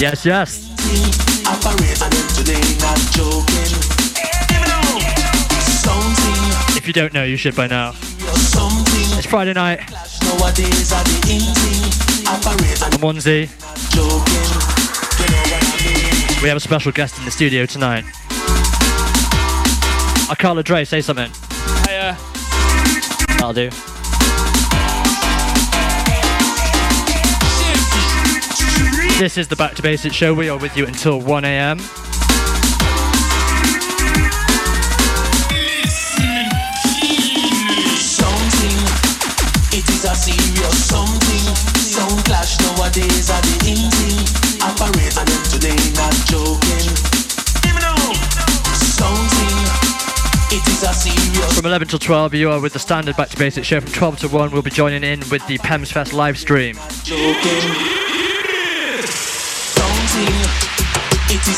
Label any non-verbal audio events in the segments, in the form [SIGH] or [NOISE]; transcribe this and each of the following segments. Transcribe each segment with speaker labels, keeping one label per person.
Speaker 1: Yes, yes. If you don't know, you should by now. It's Friday night. I'm Onesie. We have a special guest in the studio tonight. Uh, Carla Dre, say something.
Speaker 2: Hiya.
Speaker 1: I'll do. This is the Back to Bassix show. We are with you until 1 a.m.
Speaker 3: It is a serious something. Sound clash nowadays are the in thing. Operate on them today, not joking. Something. It is a serious.
Speaker 1: From 11 till 12, you are with the standard Back to Bassix show. From 12 to 1, we'll be joining in with the PEMS Fest live stream.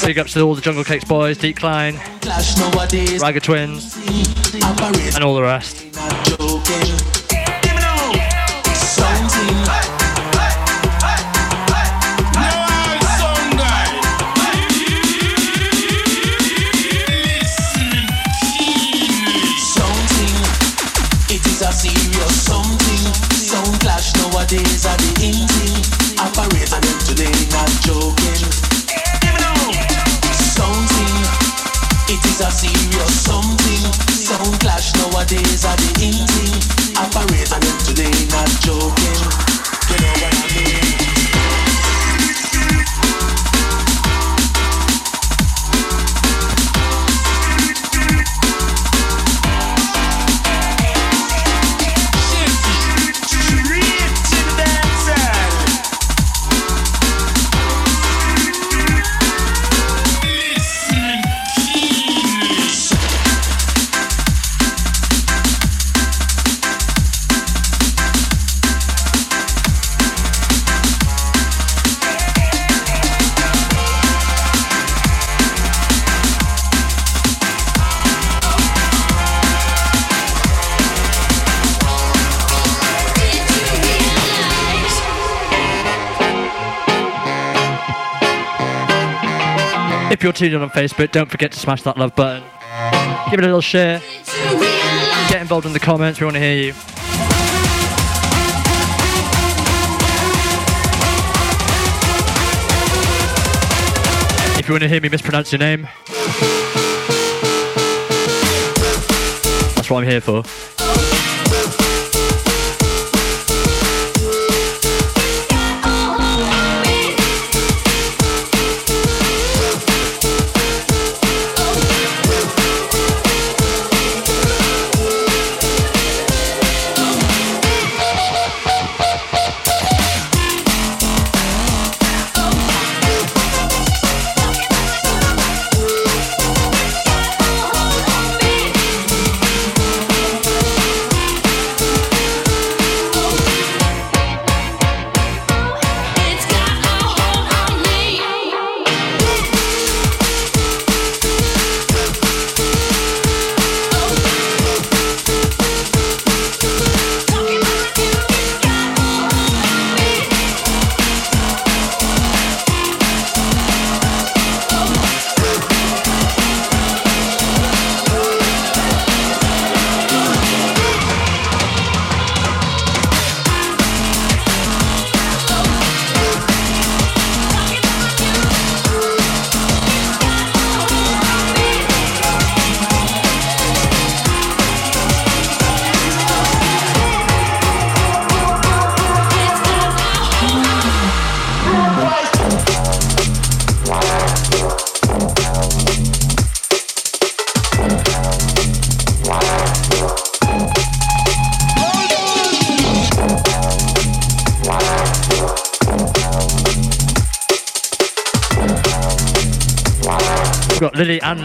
Speaker 1: Big ups to all the Jungle Cakes boys, Decline,
Speaker 3: clash nowadays.
Speaker 1: Ragga Twins, and all the rest.
Speaker 3: Clash nowadays are
Speaker 1: you're tuned in on Facebook, don't forget to smash that love button. Give it a little share. Get involved in the comments. We want to hear you. If you want to hear me mispronounce your name, that's what I'm here for.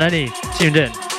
Speaker 1: Got Lily and Lenny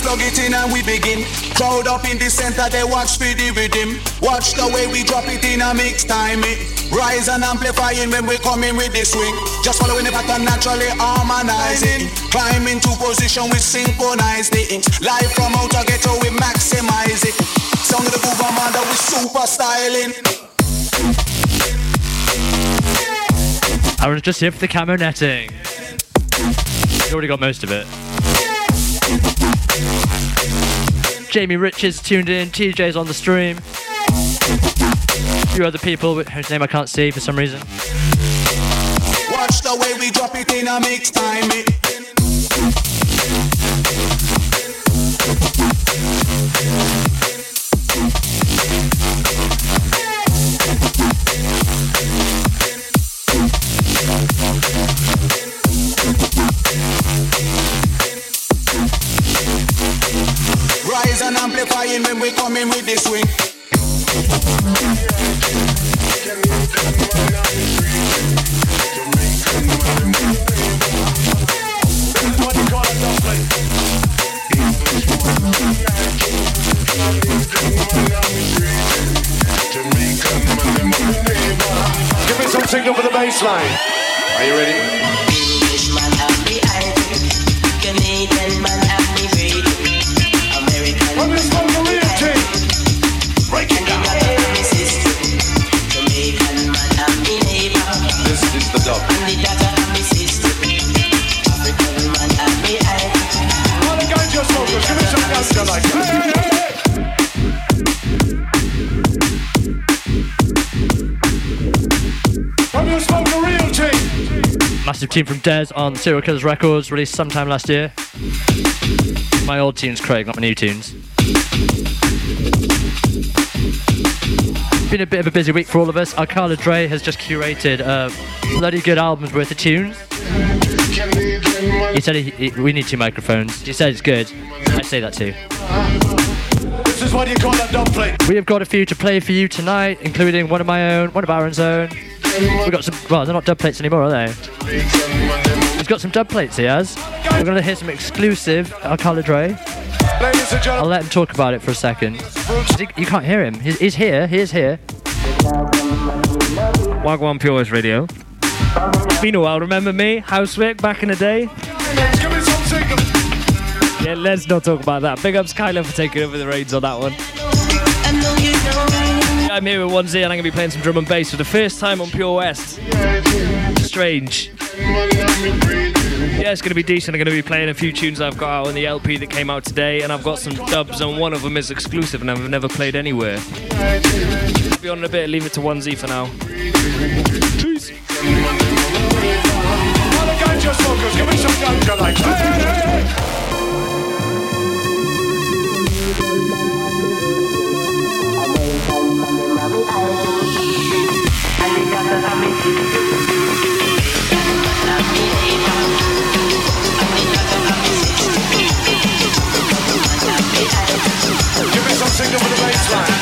Speaker 4: plug it in and we begin. Crowd up in the center, they watch for the rhythm. Watch the way we drop it in a mix time. It rise and amplifying when we come in with the swing. Just following the pattern naturally harmonizing. Climb into position we synchronize the inks. Live from outer ghetto we maximize it. Sound of the groove that we super styling.
Speaker 1: I was just here for the camo netting. You already got most of it. Jamie Richards tuned in, TJ's on the stream. A few other people whose name I can't see for some reason.
Speaker 4: Watch the way we drop it in a mix time. Rise this way.
Speaker 5: Give me some signal for the baseline. Are you ready?
Speaker 1: Massive tune from Dez on Serial Killaz Records, released sometime last year. My old tunes, Craig, not my new tunes. Been a bit of a busy week for all of us. Alcala Dre has just curated a bloody good album's worth of tunes. He said he, he- we need two microphones. He said it's good. I say that too.
Speaker 5: This is what you call a dub.
Speaker 1: We have got a few to play for you tonight, including one of my own, one of Aaron's own. We've got some, well, they're not dub plates anymore, are they? He's got some dub plates, he has. We're going to hear some exclusive Alcala Dre. I'll let him talk about it for a second. he- you can't hear him. He's, he's here, he is here.
Speaker 2: Wagwan Pure Radio. It's been a while, remember me? Housework back in the day?
Speaker 5: give me some signal.
Speaker 2: Yeah, let's not talk about that. Big ups Kyler for taking over the reins on that one. I'm here with 1Z and I'm going to be playing some drum and bass for the first time on Pure West. Strange. Yeah, it's going to be decent. I'm going to be playing a few tunes I've got out on the LP that came out today, and I've got some dubs, and one of them is exclusive and I've never played anywhere. I'll be on in a bit, leave it to 1Z for now. Peace.
Speaker 5: All the guys just. Give me some gangster like. Hey, hey, hey, hey. fly.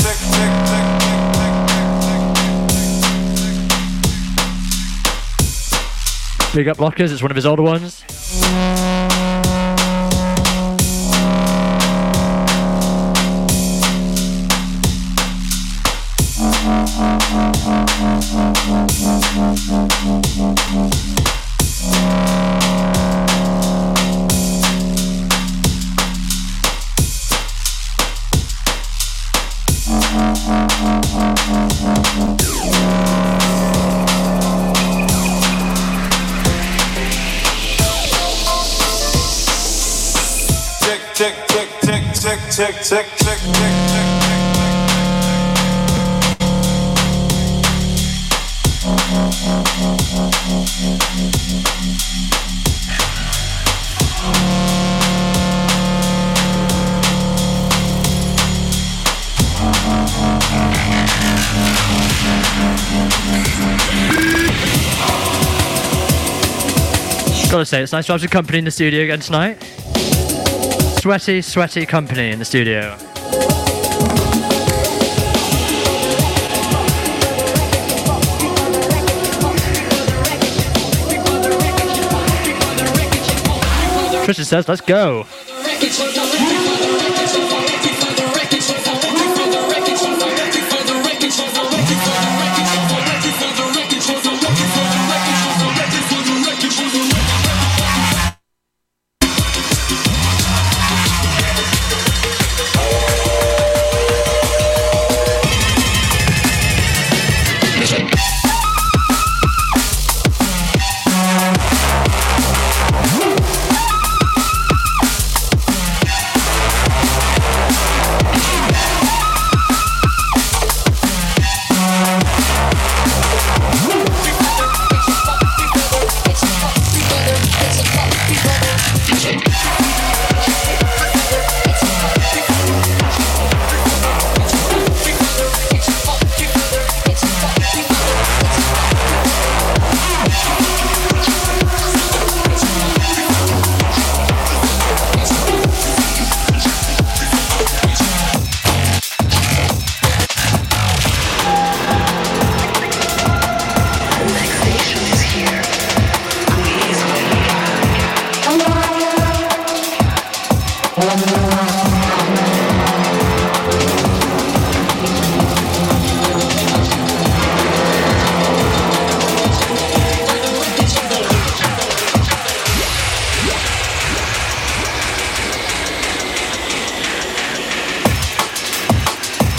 Speaker 1: Big up Lockers, it's one of his older ones. Gotta say, it's nice to have some company in the studio again tonight. Sweaty, sweaty company in the studio. Tristan says, let's go.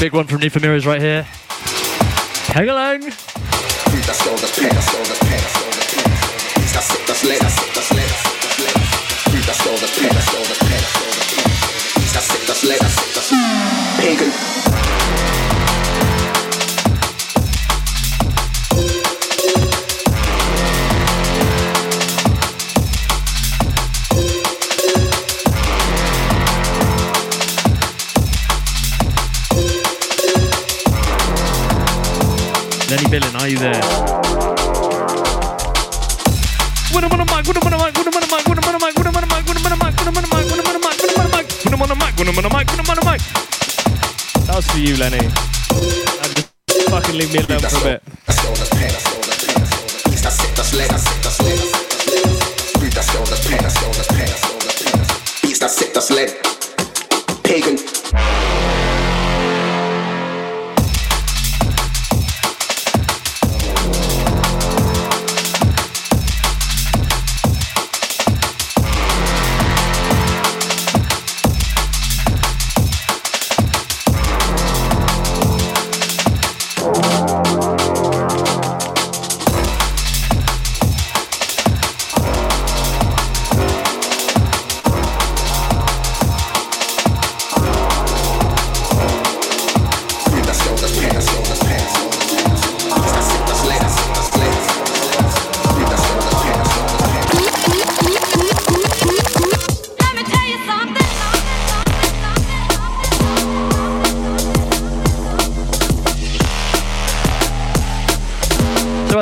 Speaker 1: Big one from Nifamiris right here. Hang along.
Speaker 6: You there? What am I mic? What am I mic? What am I mic? What am I mic? What am I mic? What am I mic? What am I mic? What am I mic? What am I mic? What am I mic? What am I mic? What am I mic? That was for you, Lenny. Just fucking leave me alone for a bit.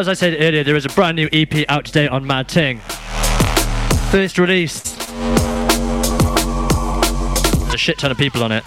Speaker 1: As I said earlier, there is a brand new EP out today on Mad Ting. First release. There's a shit ton of people on it.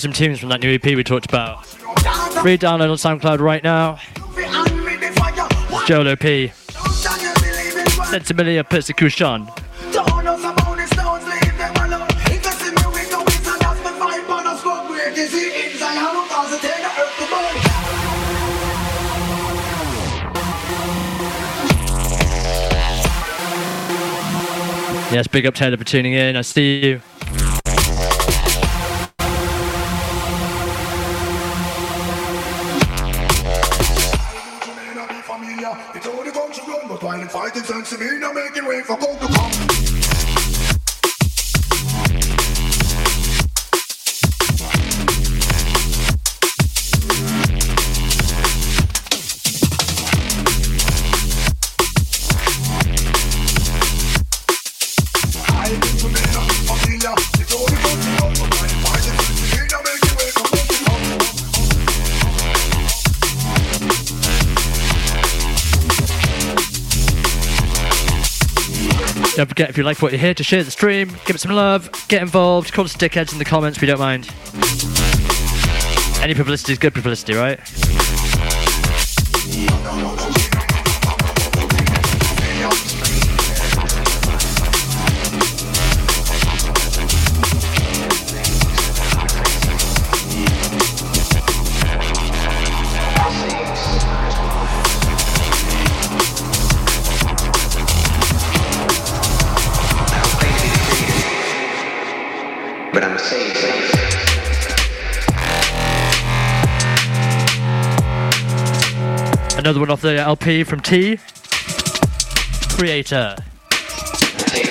Speaker 1: Some tunes from that new EP we talked about. Free download on SoundCloud right now. Jolo P. Sensibilia Persecution. Yes, big up Taylor for tuning in. I see you.
Speaker 5: Fighting sense to me, now making way for gold to come.
Speaker 1: Forget, if you like what you hear, to share the stream, give it some love, get involved, call us dickheads in the comments, if we don't mind. Any publicity is good publicity, right? Another one off the LP from T. Creator.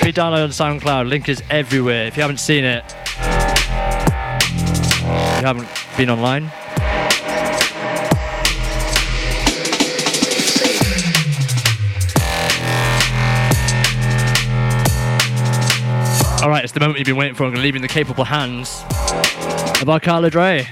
Speaker 1: Free download on SoundCloud. Link is everywhere. If you haven't seen it, you haven't been online. Alright, it's the moment you've been waiting for. I'm in the capable hands of our Carla Dre.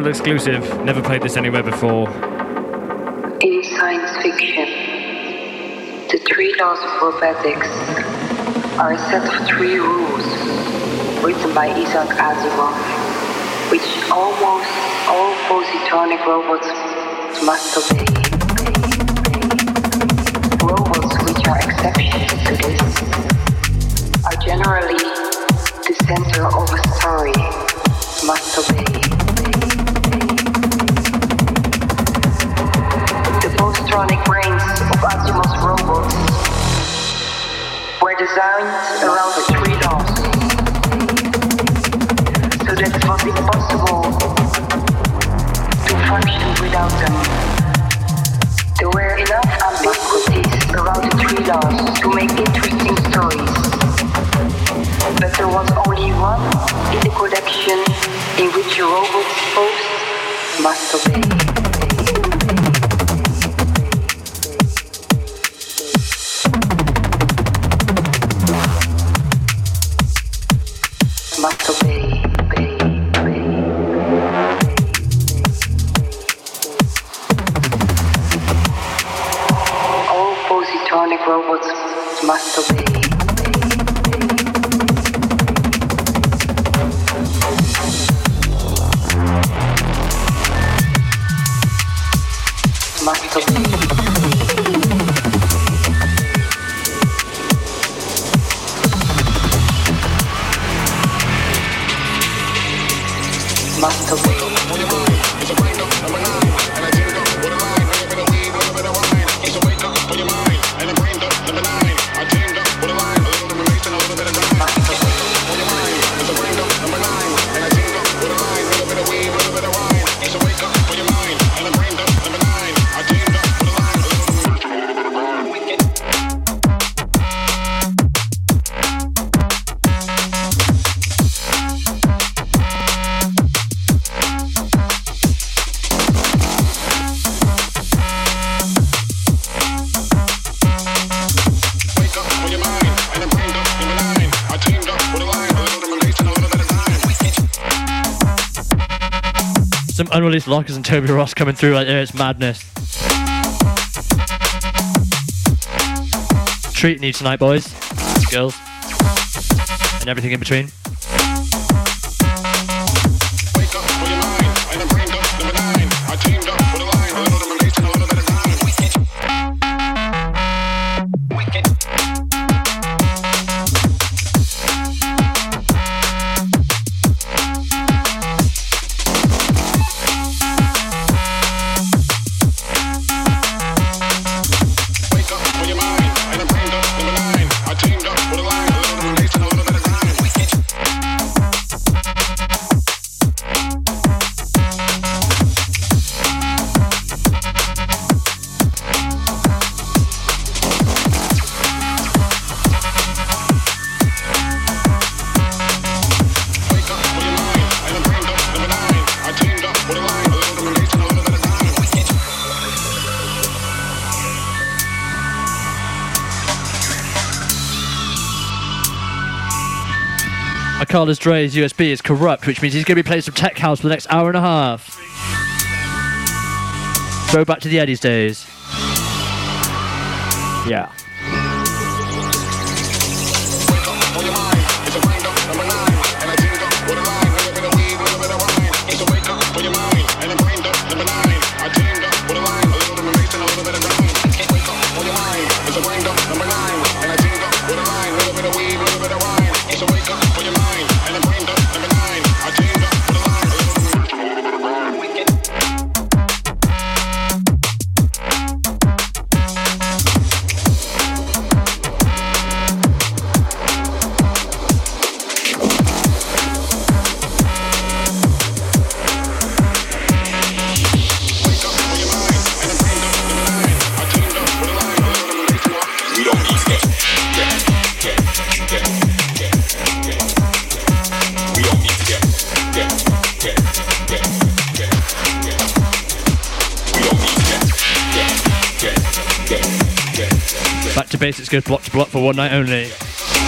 Speaker 2: World exclusive. Never played this anywhere before.
Speaker 7: In science fiction, the three laws of robotics are a set of three rules written by Isaac Asimov, which almost all positronic robots must obey. Robots which are exceptions to this are generally the center of a story, must obey. Designed around the three laws, so that it was impossible to function without them. There were enough ambiguities around the three laws to make interesting stories, but there was only one in the collection in which a robot's host must obey. All
Speaker 8: Luke Lockers and Toby Ross coming through right there. It's madness. Treating you tonight, boys, girls, and everything in between. Carlos Dre's USB is corrupt, which means he's going to be playing some tech house for the next hour and a half. Go back to the Eddie's days. Yeah.
Speaker 1: place. It's
Speaker 8: good block to block for one night only.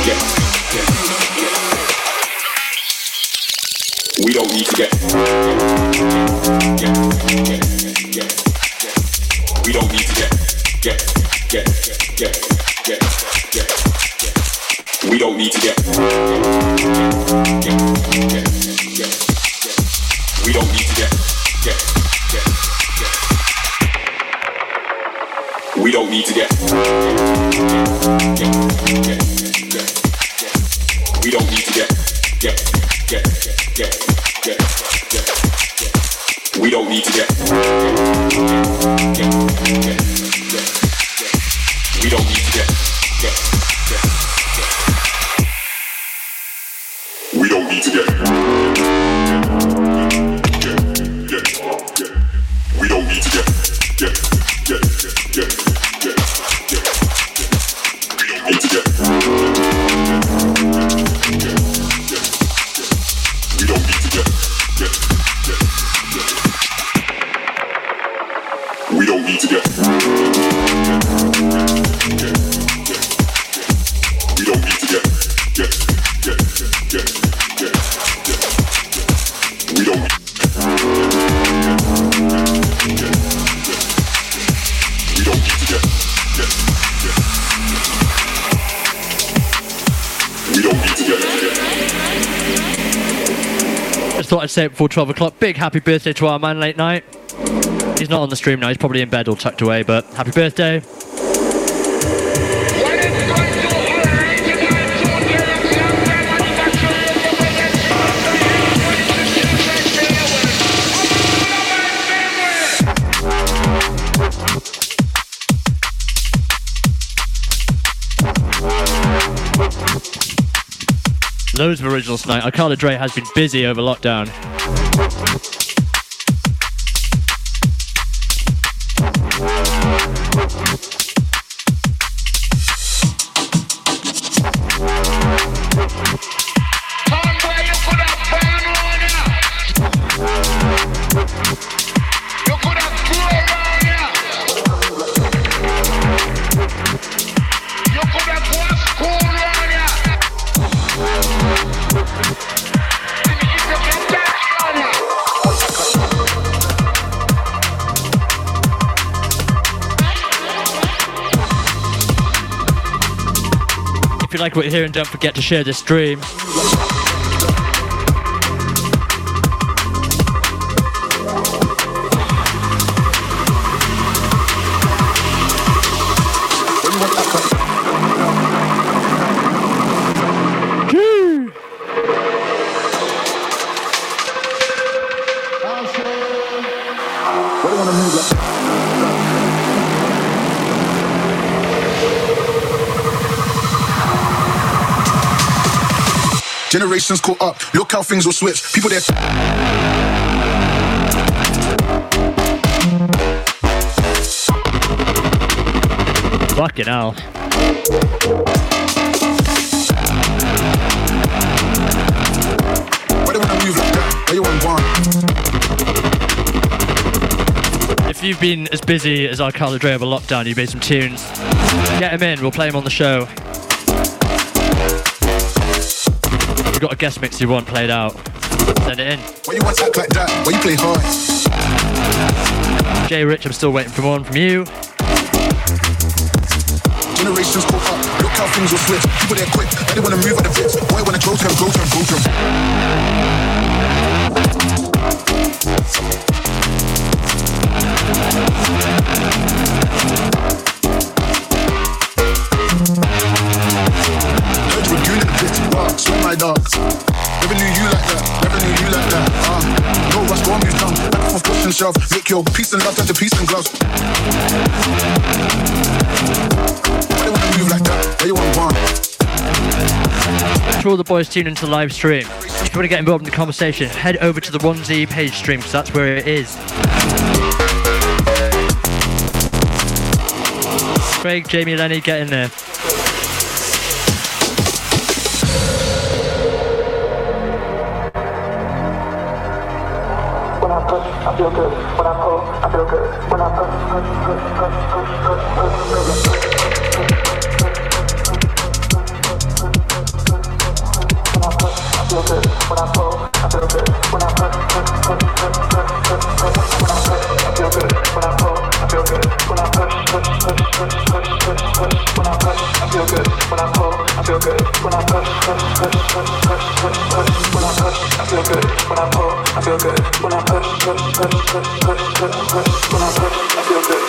Speaker 9: Yeah. Yeah. We don't need to get.
Speaker 8: Yeah. before 12 o'clock. Big happy birthday to our man late night. He's not on the stream now, he's probably in bed or tucked away, but happy birthday. loads of originals tonight. Carla Dre has been busy over lockdown.
Speaker 1: Like what you're don't forget to share this stream.
Speaker 10: Generations caught up. Look how things will switch. People there.
Speaker 1: Fucking hell.
Speaker 10: Why they wanna move like that? Why you want?
Speaker 1: If you've been as busy as our Carla Dre over lockdown, you've made some tunes. Get them in, we'll play them on the show. Got a guest mix you want played out, send it in.
Speaker 10: Why you want to act like that? Why you play hard?
Speaker 1: Jay Rich, I'm still waiting for one from you.
Speaker 10: Generations caught up. Look how things will switch. People there quick. Why they wanna move at the bits? Why wanna go to them, go to them, go to them? My dog. Never knew you like that. Never knew you like that. Ah, no, what's wrong with done? Back and forth, push and shove. Make your peace and love turn to peace and gloves. Why they wanna move like that? Why you want one?
Speaker 1: To all the boys tuned into the live stream, if you want to get involved in the conversation, head over to the 1Z page stream because that's where it is. Craig, Jamie, Lenny, get in there.
Speaker 7: I push, push, push, push, push, push, when I push, I feel good.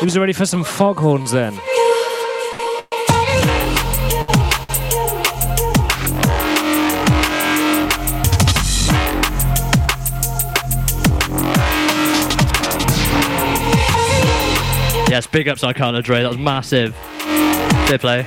Speaker 2: Who's ready for some foghorns then?
Speaker 1: Yes, big ups on Carla Dre. That was massive. Fair play.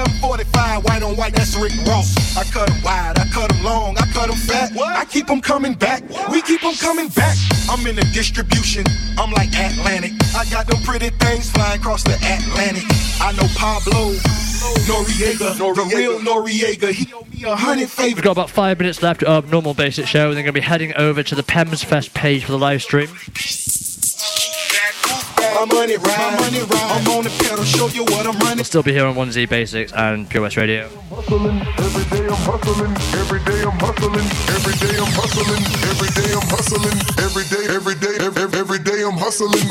Speaker 11: 745, white on white, that's Rick Ross. I cut 'em wide, I cut 'em long, I cut 'em fat. I keep 'em coming back, we keep 'em coming back. I'm in the distribution, I'm like Atlantic. I got them pretty things flying across the Atlantic. I know Pablo, Noriega, the real Noriega. He owe me a hundred favors.
Speaker 1: We've got about five minutes left of normal basic show, and then going to be heading over to the Pems Fest page for the live stream.
Speaker 11: My money ride, my money ride. I'm on the pedal, show you what I'm running.
Speaker 1: We'll still be here on 1Z Bassix and Pure West Radio.
Speaker 10: Hustling, every day I'm hustling, every day I'm hustling, every day I'm hustling, every day I'm hustling, every day, every day, every, every day I'm hustling.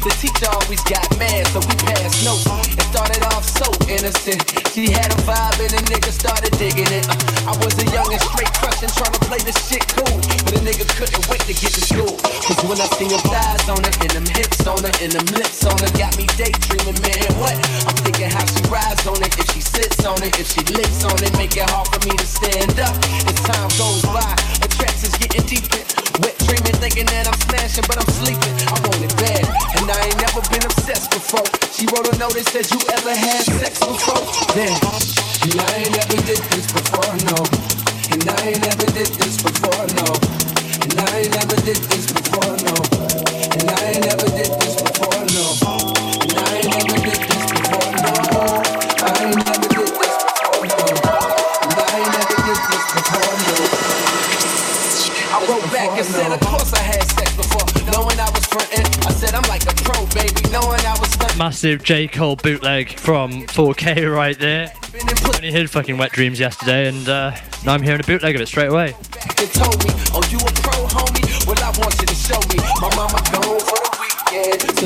Speaker 11: The
Speaker 12: teacher always got mad, so we passed notes. It started off so innocent. She had a vibe and a nigga started digging it. Uh, I was a young and straight crushing, trying to play the shit cool. But a nigga couldn't wait to get to school. Cause when I see them thighs on her, and them hips on her, and them lips on her, got me daydreaming, man, what? I'm thinking how she rides on it, if she sits on it, if she licks on it, make it hard for me to stand up. As time goes by, the tracks is getting deeper. Wet dreaming, thinking that I'm smashing, but I'm sleeping. I want it bad, I ain't never been obsessed before. She wrote a note that says you ever had sex before. Then, and I ain't never did this before, no. And I ain't never did this before, no. And I ain't never did this
Speaker 1: Massive J. Cole bootleg from 4K [LAUGHS] right there. I Only heard fucking Wet Dreamz yesterday, and uh, now I'm hearing a bootleg of it straight away.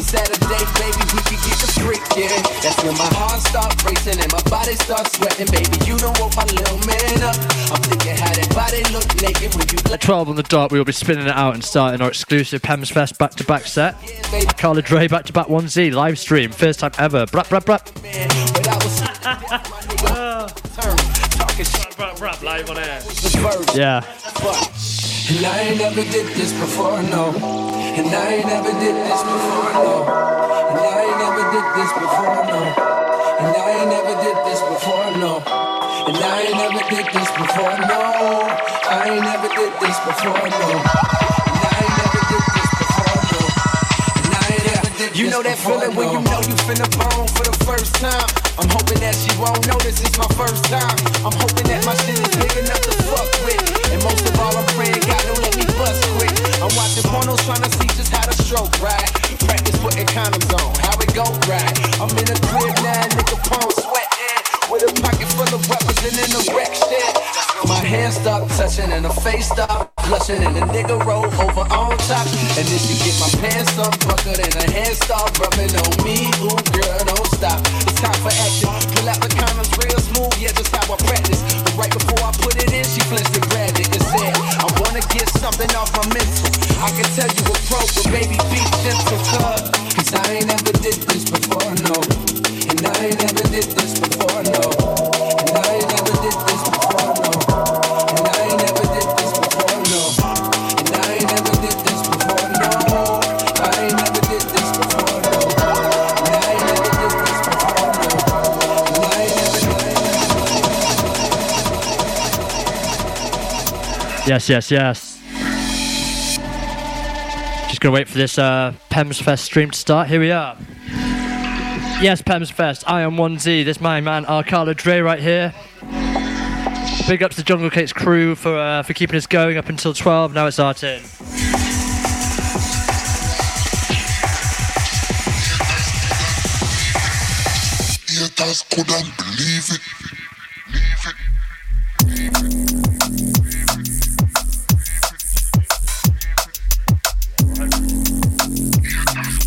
Speaker 12: Saturday, baby, we can get the freak, yeah. That's when my heart start racing and my body starts sweating, baby. You don't woke my little man up. I'm thinking how that body look naked when you
Speaker 1: At 12 on the dot, we will be spinning it out and starting our exclusive Pems Fest back to back set. Carla Dre back to back 1Z live stream, first time ever. Brap, brap, brap.
Speaker 12: But I was [LAUGHS] talking shit.
Speaker 2: Rap, rap, live on air.
Speaker 12: This verse.
Speaker 1: Yeah.
Speaker 12: And I ain't never did this before, no. And I ain't never did this before, no. And I ain't never did this before, no. And I ain't never did this before, no. And I ain't never did this before, no. I ain't never did this before, no. You know that feeling when you know you finna bone for the first time. I'm hoping that she won't notice it's my first time. I'm hoping that my shit is big enough to fuck with. And most of all, I'm praying God don't let me bust quick. I'm watching pornos trying to see just how to stroke right. Practice putting condoms on, how it go right. I'm in a crib now, nigga, palm sweating. With a pocket full of weapons and in a wreck shit. My hands start touching and her face start blushing and the nigga roll over on top. And then she get my pants unbuckled and her hands start rubbing on me. Ooh, girl, don't stop. It's time for action. Pull out the condoms real smooth, yeah, just how I practice. But right before I put it in, she flinched and grabbed it and said, I wanna get something off my mental. I can tell you a pro, but baby, be gentle, cuz. Cause I ain't never did this before, no. And I ain't never did this before, no.
Speaker 1: Yes, yes, yes. Just gonna wait for this uh, Pems Fest stream to start. Here we are. Yes, Pems Fest. I am 1Z. This my man Arcala Dre right here. Big up to the Jungle Cakes crew for uh, for keeping us going up until 12. Now it's our turn.
Speaker 10: Haters couldn't believe it.